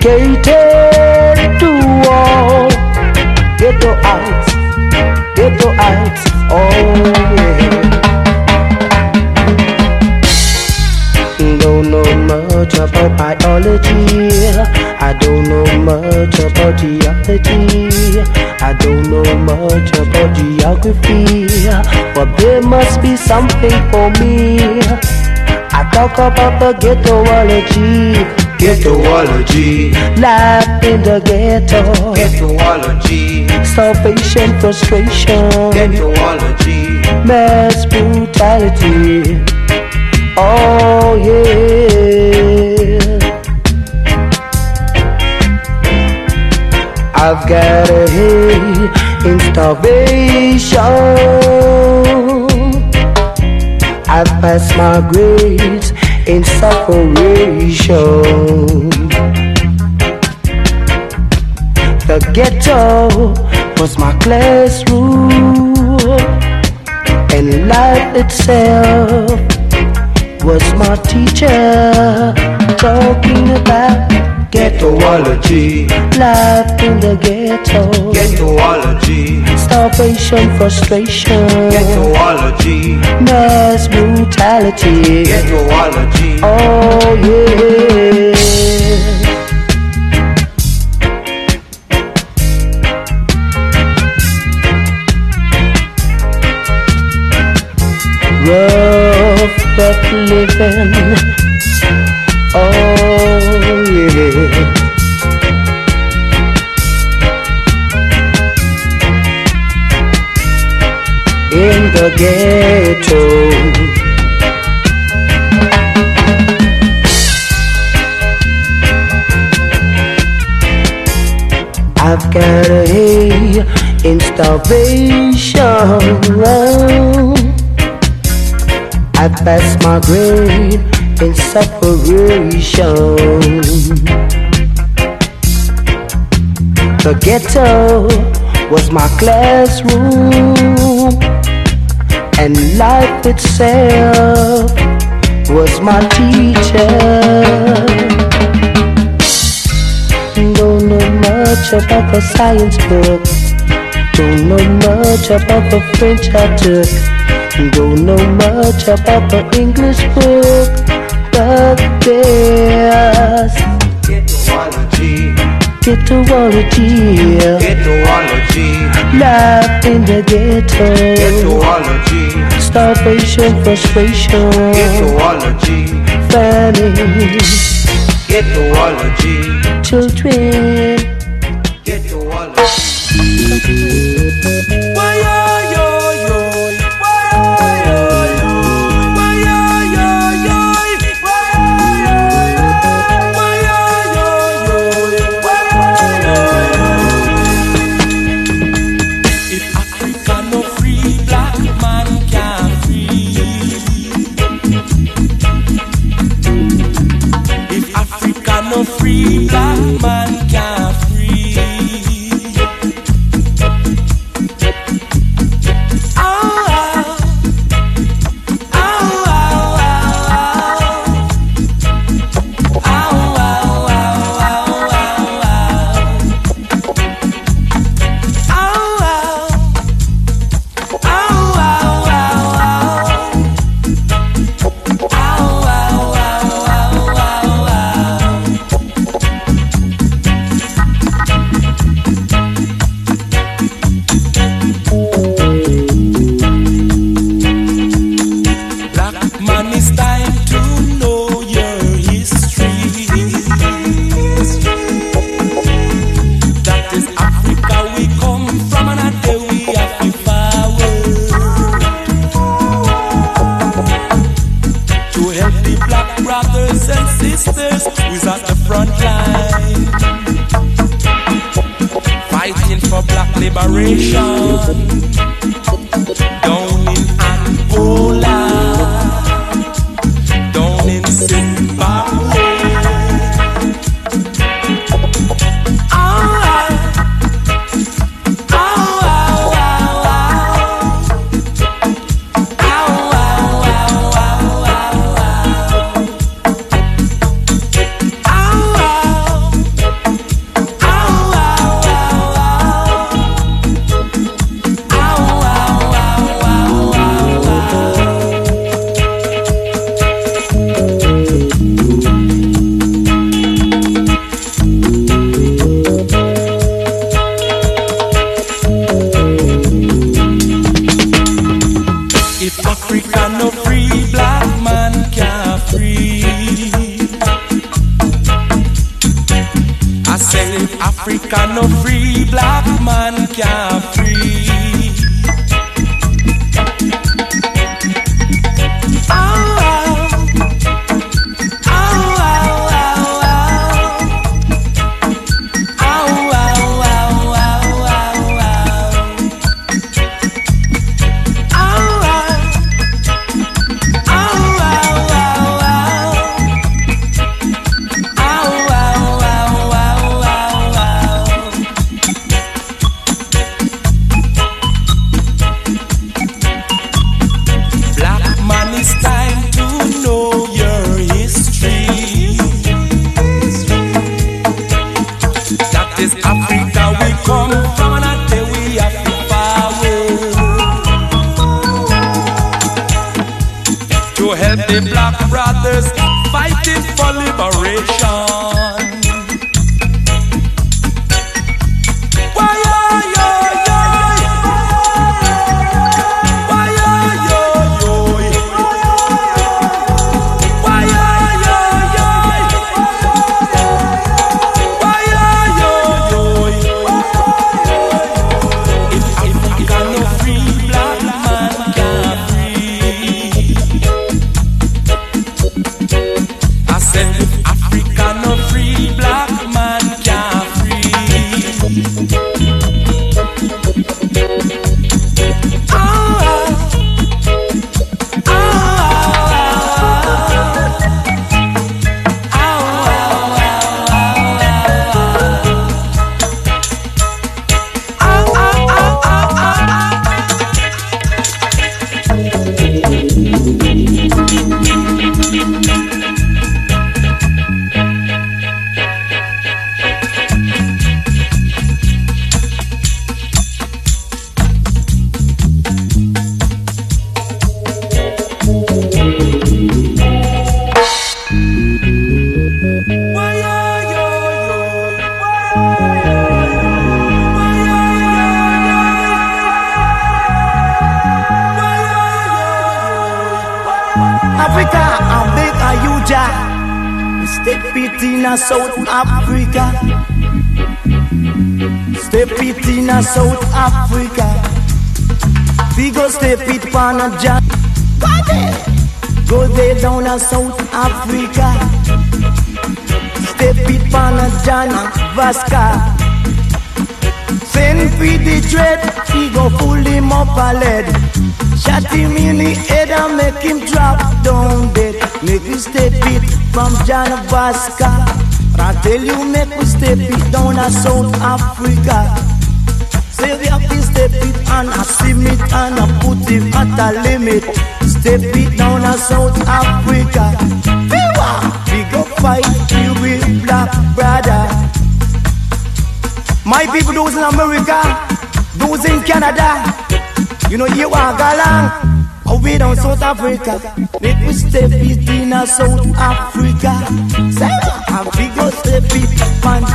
dedicated to all ghetto heights, ghetto heights. Oh yeah. Don't know much about biology. I don't know much about geology. I don't know much about geography. But there must be something for me. I talk about the ghettoology. Ghettoology. Life in the ghetto. Ghettoology. Starvation, frustration. Ghettoology. Mass brutality. Oh yeah. I've got a hate in starvation. I've passed my grades in separation. The ghetto was my classroom, and life itself was my teacher talking about Ghettoology. life in the ghetto, Ghettoology. starvation, frustration, Ghettoology. Mass brutality. Ghettoology. Oh yeah. Rough but living. Oh yeah. In the ghetto. Got in starvation. I passed my grade in separation. The ghetto was my classroom, and life itself was my teacher. Much about the science book. Don't know much about the French I took. Don't know much about the English book. But there's Ghettoology. ghettoology. Ghettoology. Life in the ghetto. Ghettoology. Starvation, frustration. Ghettoology. Famine. Ghettoology. Children. Africa. Step it on a Jana Vasca. Send free the threat, he go pull him up a lead. Shot him in the head and make him drop down dead. Make we step it in South Africa. We go fight we with black brother. My people those in America, those in Canada, you know you are galang. Away down South Africa, make we step it in a South Africa. Say, and we go step it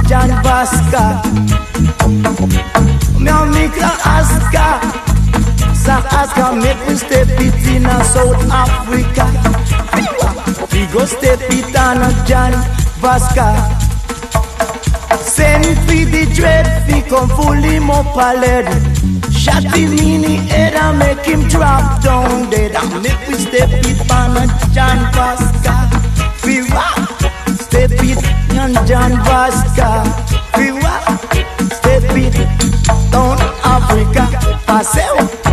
John Vasca. Me and make a Aska. Sa Aska, make we step it in a South Africa. We go step it on a John Vasca. Send for the dread, we come fully up a lead. Shot him in the head and make him drop down dead. And make we step it on a John Vasca. We rock. Step it on John Vasca. Africa. Pass out.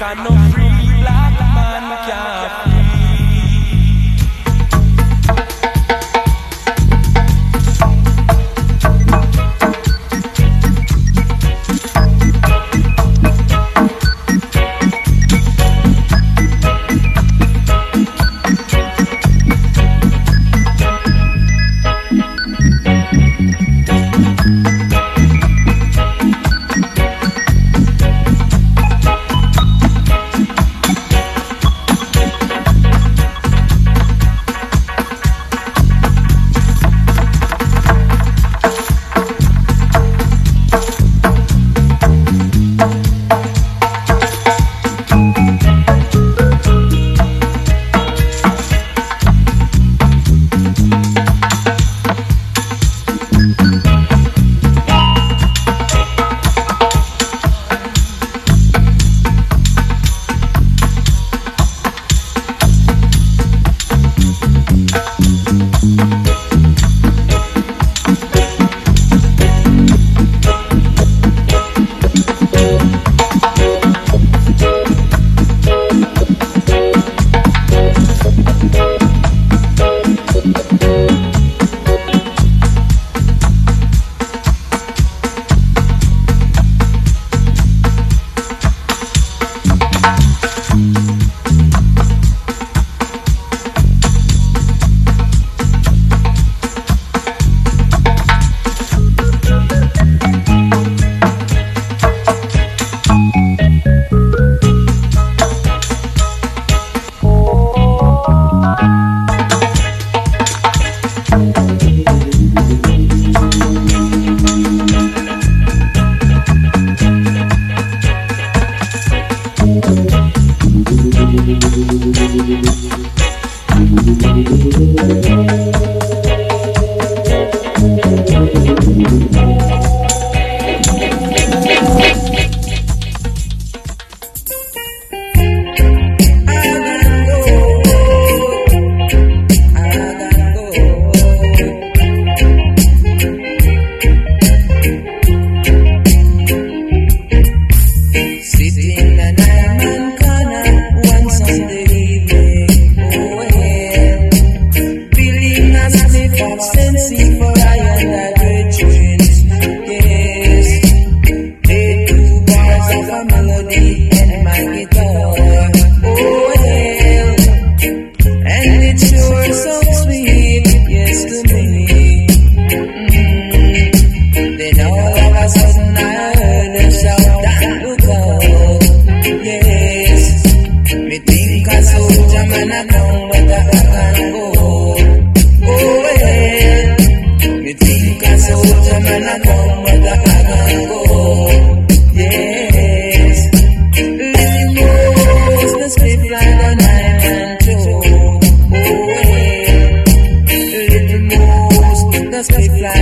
I know mouse, the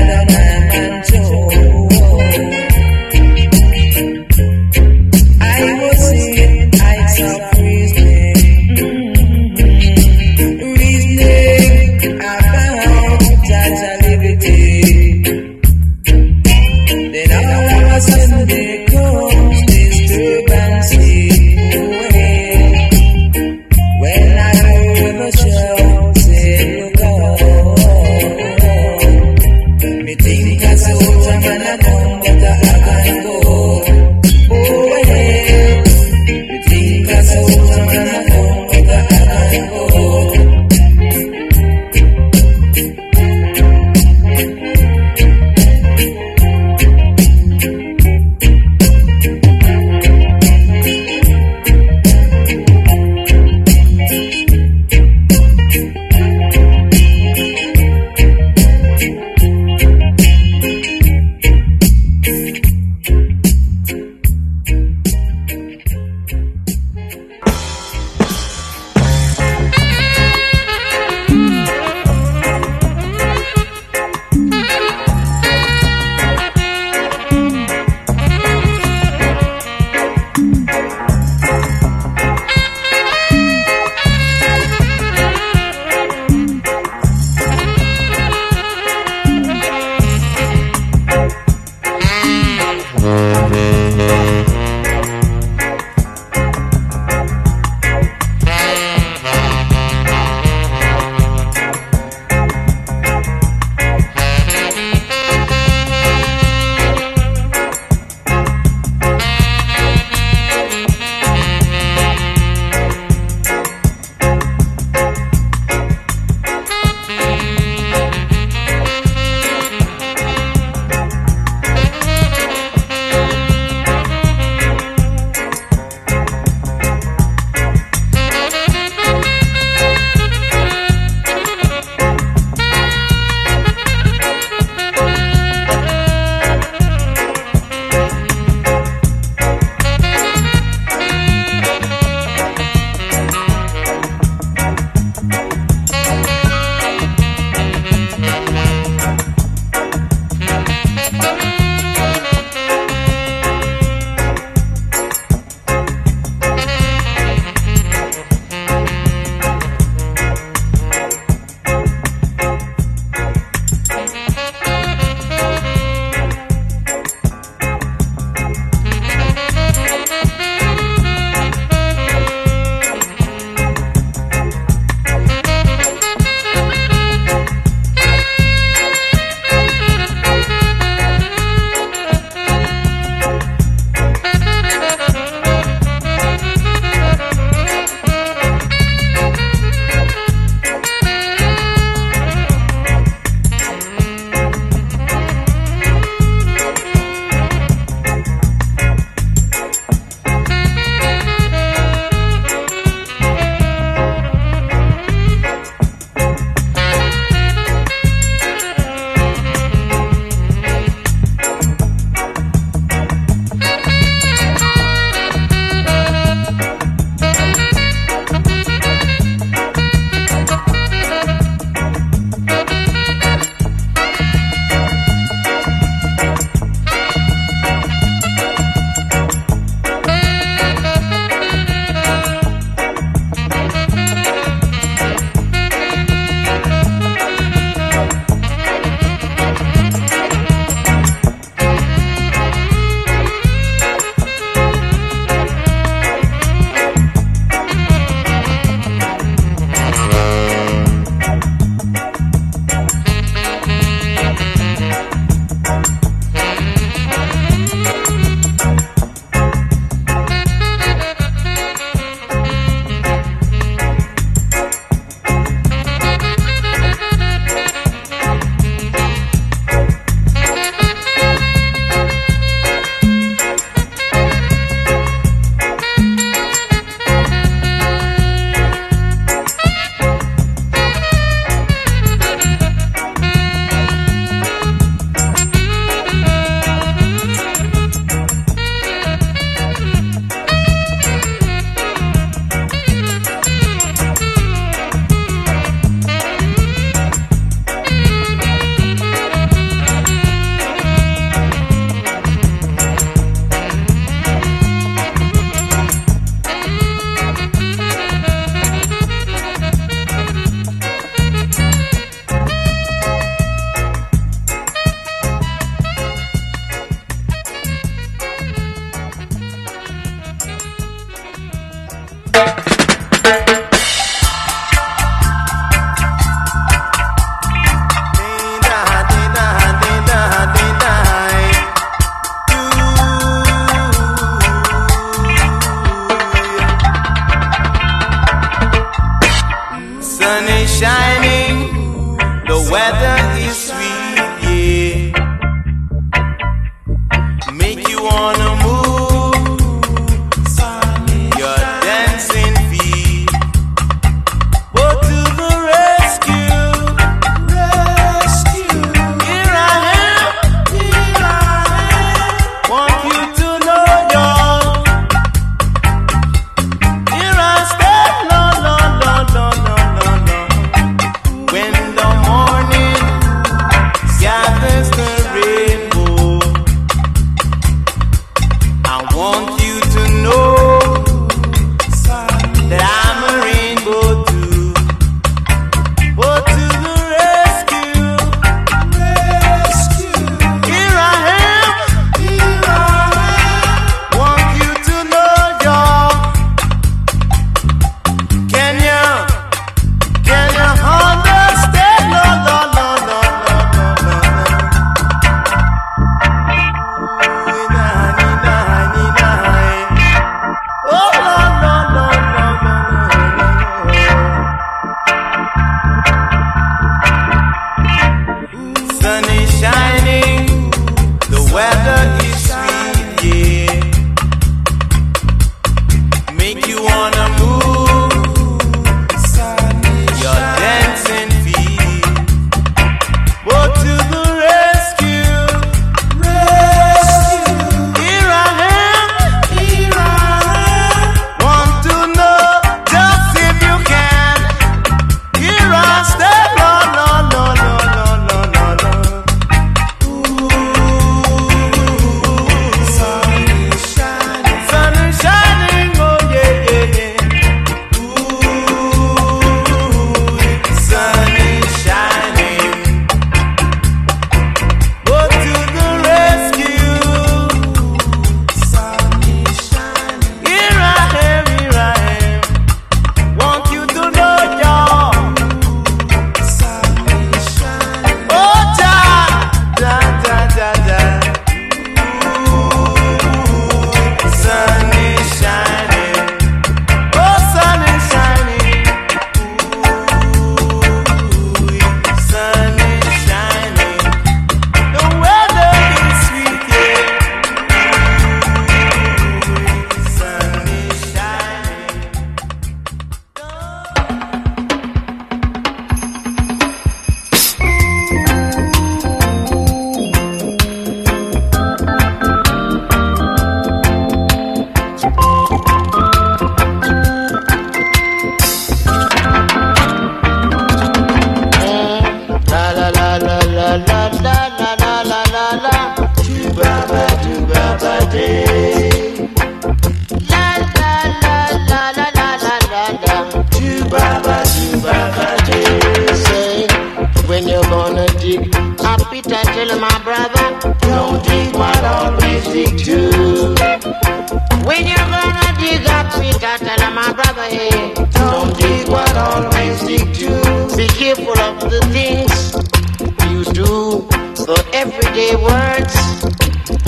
everyday words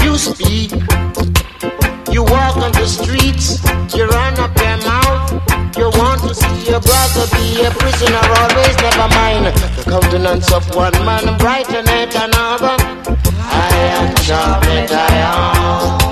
you speak. You walk on the streets, you run up your mouth. You want to see your brother be a prisoner, always never mind. The countenance of one man brighteneth another. I am Charlie Dion.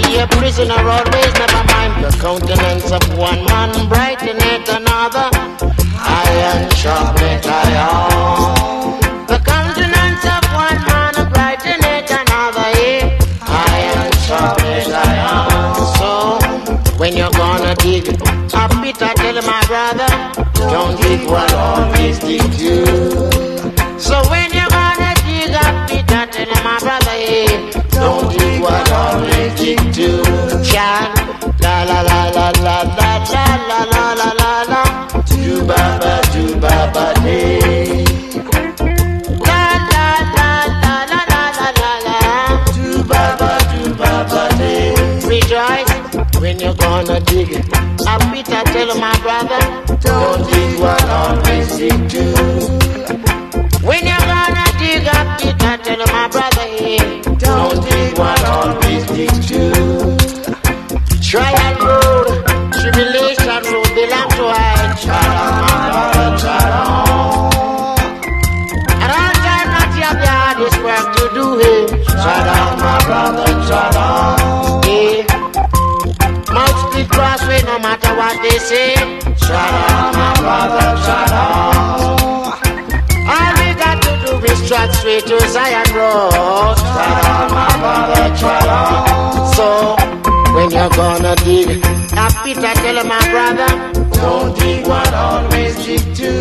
be a prisoner always, never mind. The countenance of one man brighteneth another. Iron sharpeneth iron. The countenance of one man brighteneth another. Iron sharpeneth iron. So, when you're gonna dig a bit, I tell my brother, don't dig what always dig you. You're gonna dig it. I Peter tell my brother, don't dig what always dig to. When you're gonna dig up the dirt, tell my brother, hey, don't dig what always dig to. Say. On, my brother, on. All we got to do is trot straight to Zion Road. On, my brother, on. So, when you're gonna dig, now Peter tell my brother, don't dig what always dig to.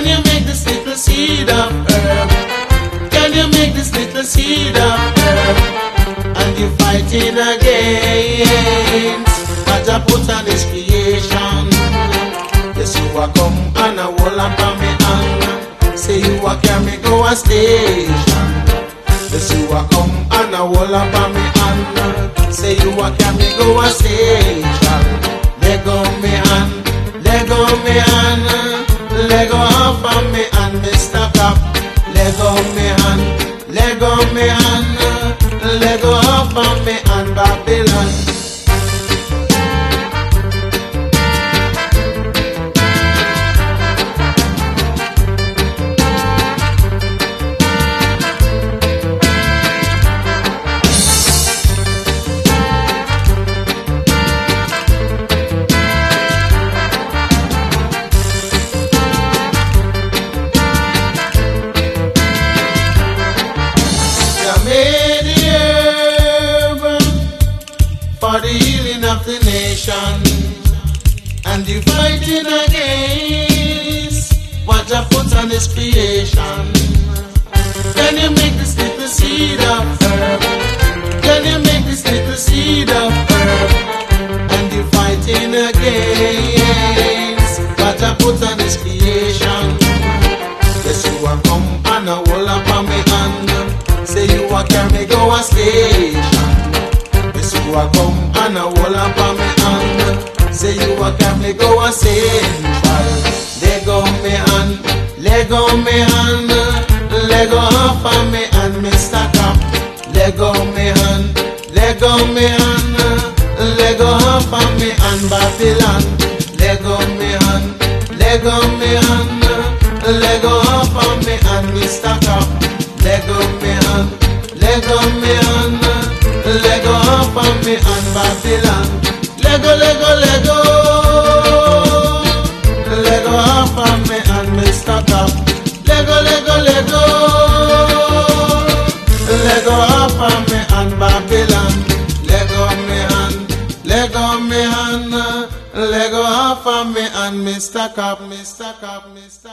Can you make this little seed of herb? Can you make this little seed of herb? And you fighting against what I put on his creation. Yes, you are come and a wall up on me hand. Say you are carry go a station. Yes, you are come and a wall up on me hand. Say you are carry go a station. Leg on me hand, leg on me hand, leg off on me and Mr. Cop. Leg on me hand, leg on me hand, uh, leg off on me and Babylon. Leg on me hand, leg off on me and Mr. Cop. Leg on me hand, leg on me hand, leg off on me and Babylon. Leg on me hand, leg on me hand, leg off on me and Mr. Cop. Leg on me hand, leg on me hand, leg off on me and Babylon. Mr. Cop, Mr. Cop, Mr.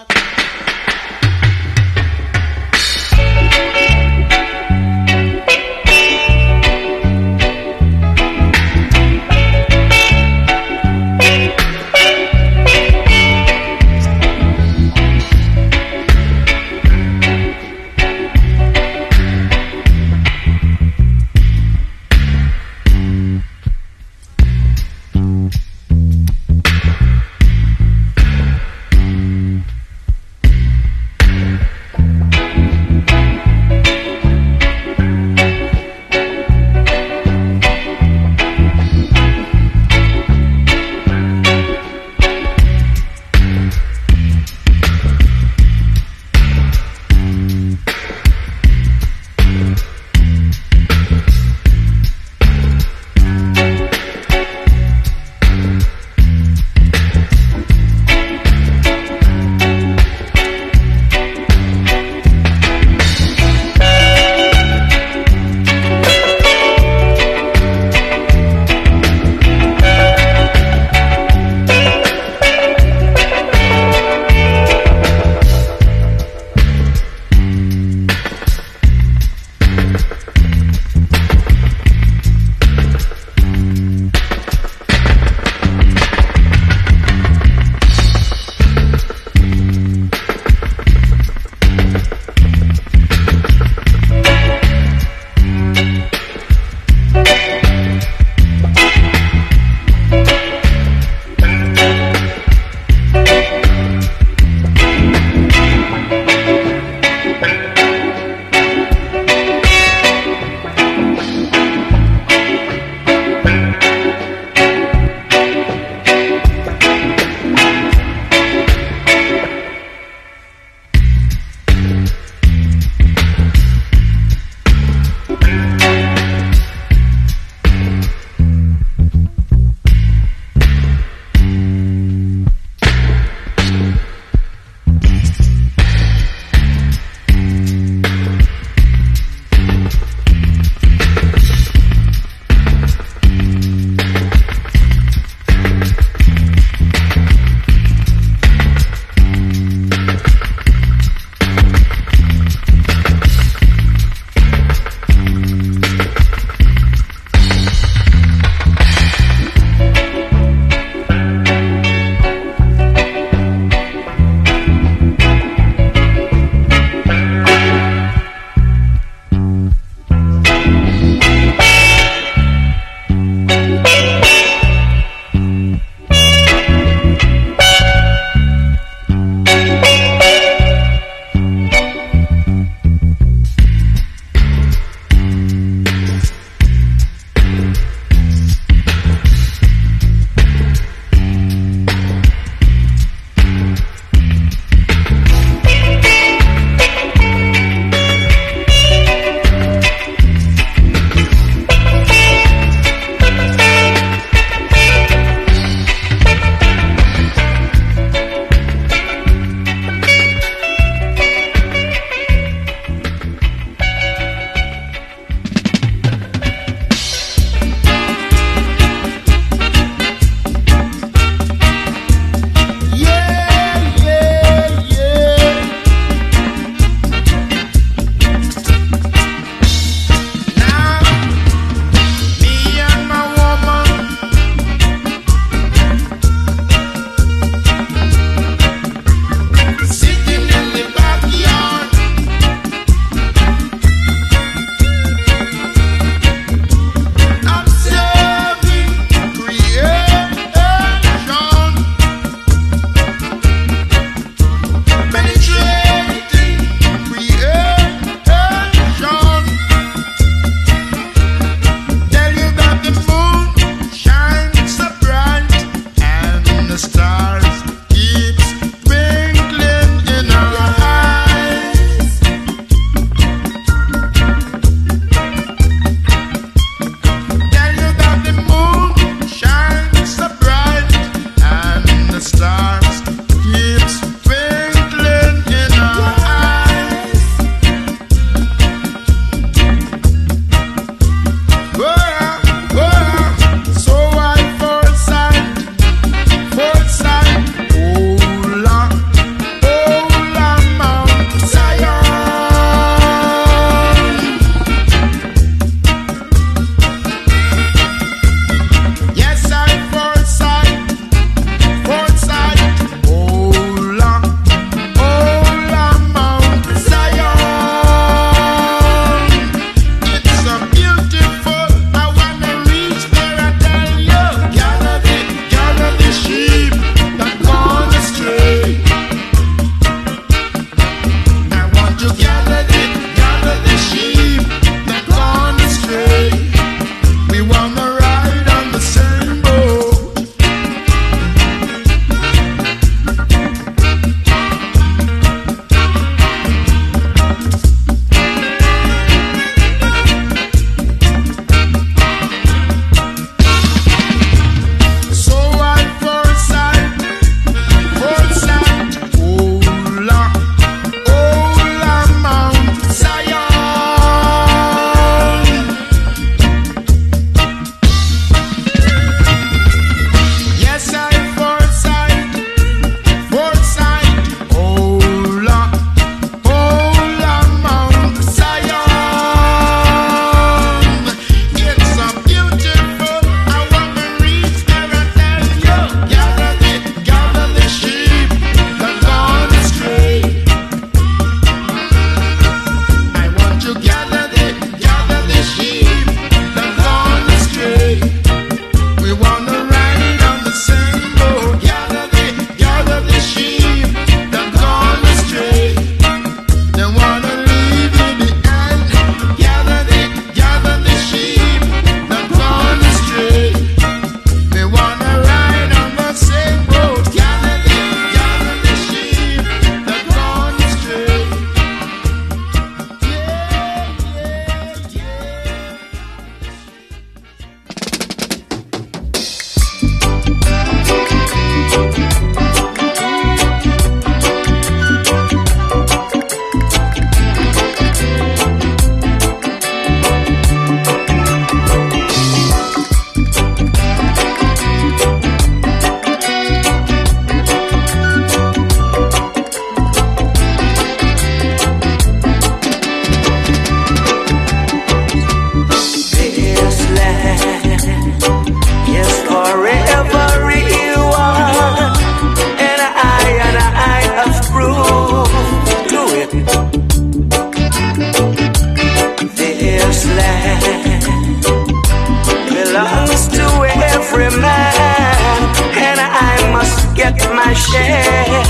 share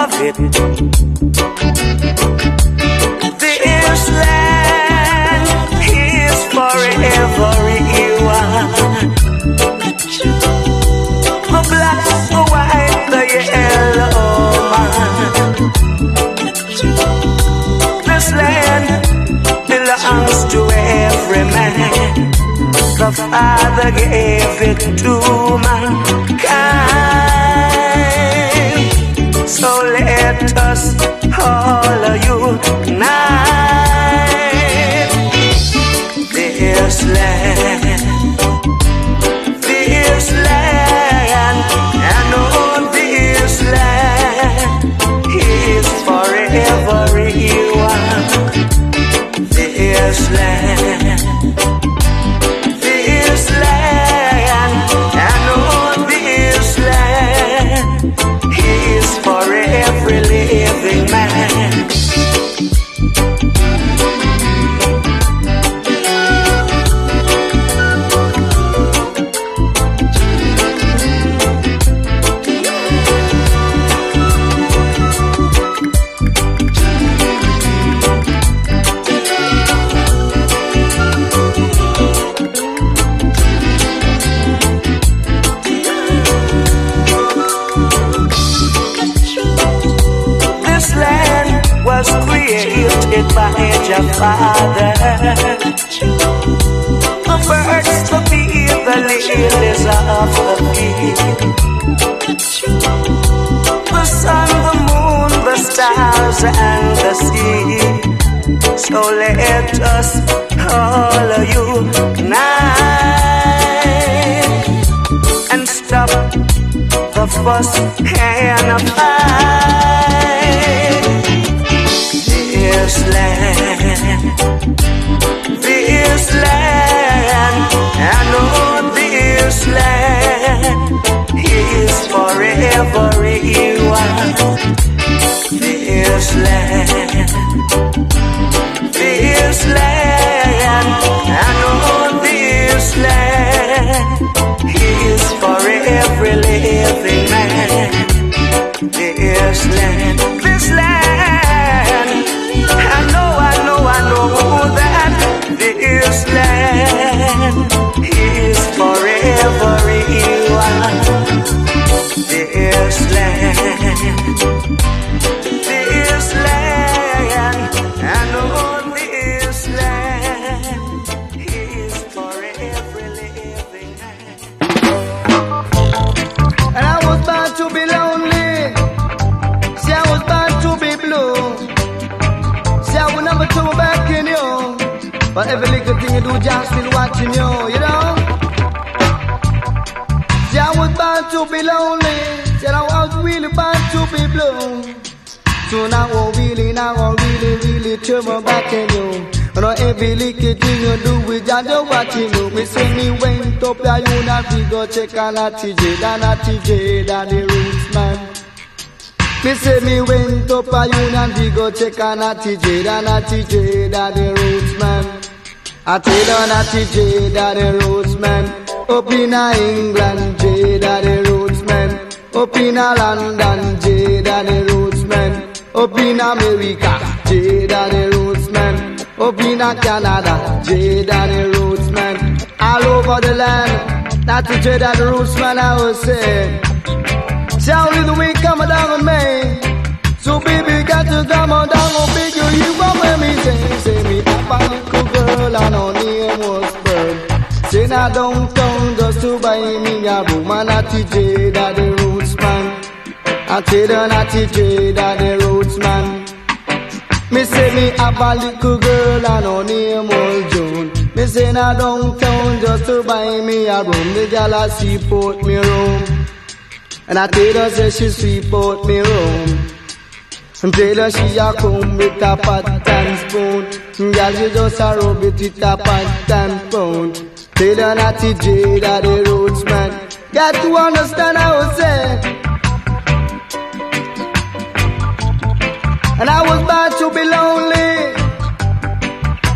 of it. This land is forever one. The black, the white, the yellow man. This land belongs to every man. The Father gave it to mankind. Let us lilies of the sun, the moon, the stars, and the sea. So let us all unite and stop the fuss and the fight. This land, this land, and all this land is forever one. This land, this land, and all this land is for every living man. This watching you, you know. See, I was born to be lonely. See, I was really born to be blue. So now I really, now I really, really turn back in you. And every little thing you do, we just watching you. Me say me went up there, you not we go check on a TJ, dan a TJ, dan the roots man. Me say me went up a union, we go check on a TJ, dan a TJ, dan the roots man. I tell on a TJ, dan the roots man. Up in a England, J, dan the roots man. Up in a London, J, dan the roots man. Up in America, J, dan the roots man. Up in a Canada, J, dan the roots man. All over the land, that's the J, dan the roots man, I was saying. See how the we come down on me. So baby, got to come on down on big you. Want when me say, say me a little girl and her name was Bird. Say now downtown just to buy me a boom and a TJ that the roots man. I tell her not TJ that the roots man. Me say me a little girl and her name was June. Me say now downtown just to buy me a room. The gal a seaport me room. And I tell her say she sweep out me room. Her she a come with a pot and spoon. Girl she just a rub it with a pot and spoon. Tell her not to a the roots man. Got to understand how I say. And I was born to be lonely.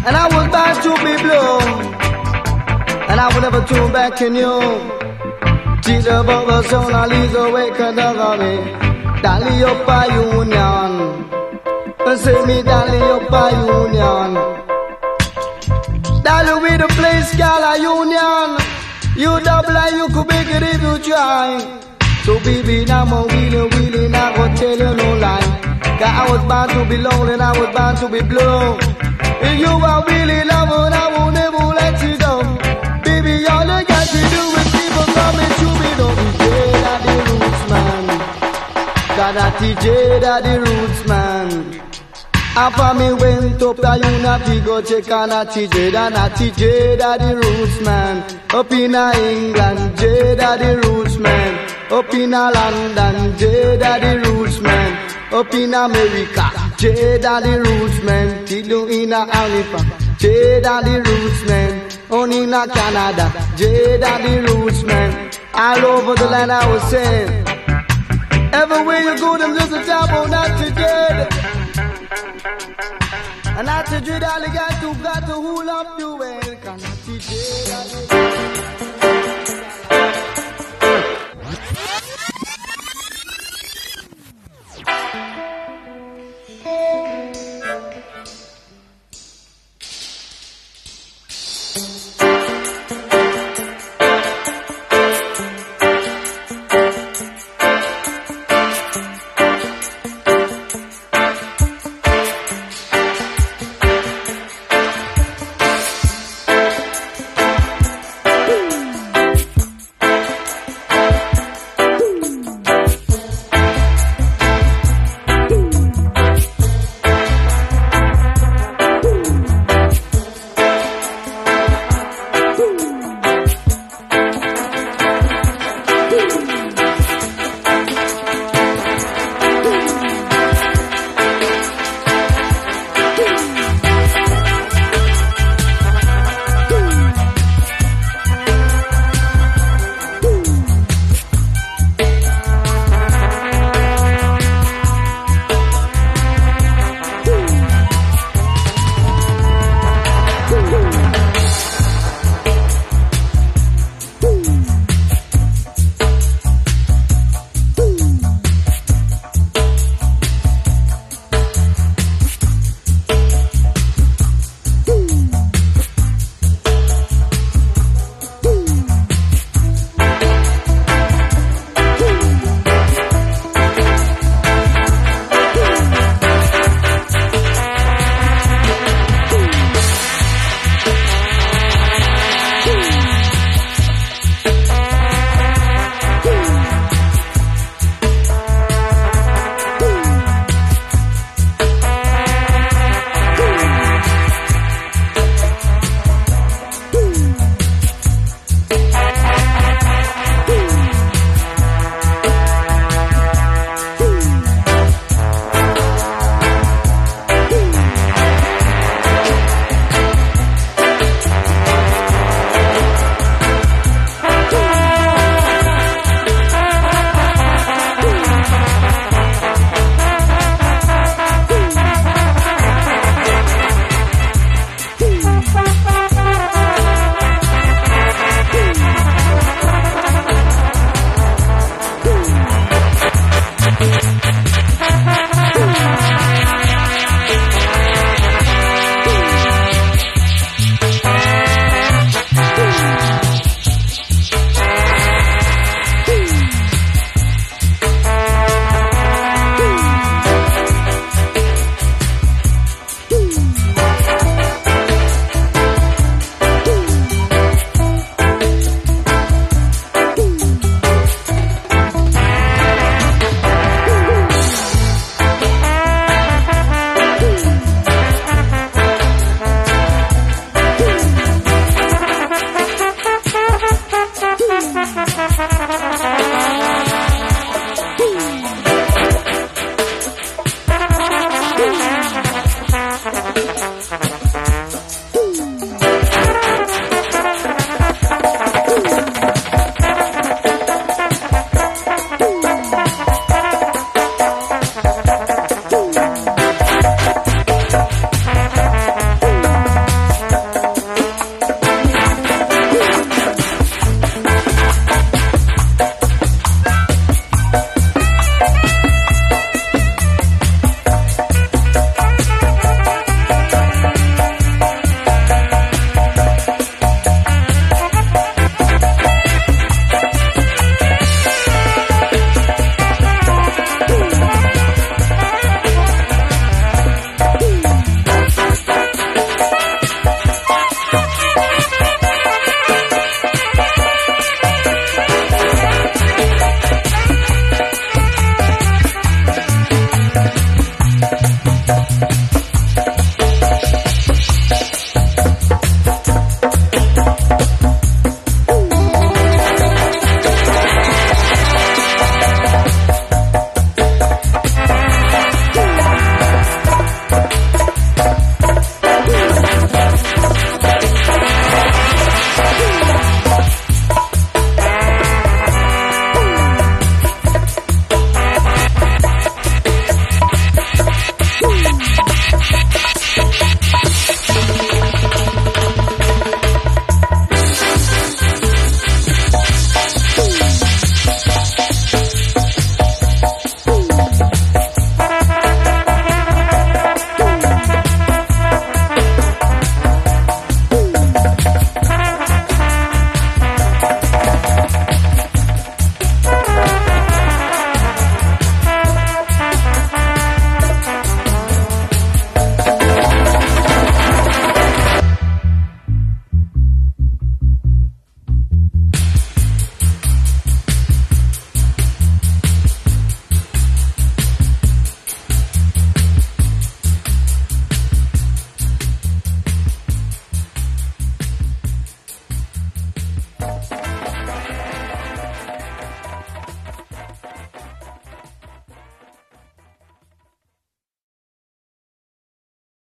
And I was born to be blue. And I will never turn back in you. Tira bobo sona lizo weka dagame Dali yopa union Say me dali yopa union Dali with the place gala union. You double and you could make it if you try. So baby now my wheelie wheelie now go tell you no lie. Cause I was bound to be lonely and I was bound to be blue. If you are really loving I will never let you go. Baby all you got to do is people coming That TJ the roots man. Apa me went up the unity go check on a TJ that a TJ the roots man. Up in a England J the roots man. Up in a London J the roots man. Up in America J the roots man. Till you in a Halifax J the roots man. On in a Canada J the roots man. All over the land I was saying Everywhere you go them lose a tap on that TJ and I to dread all got to got to hold up you well Can I teach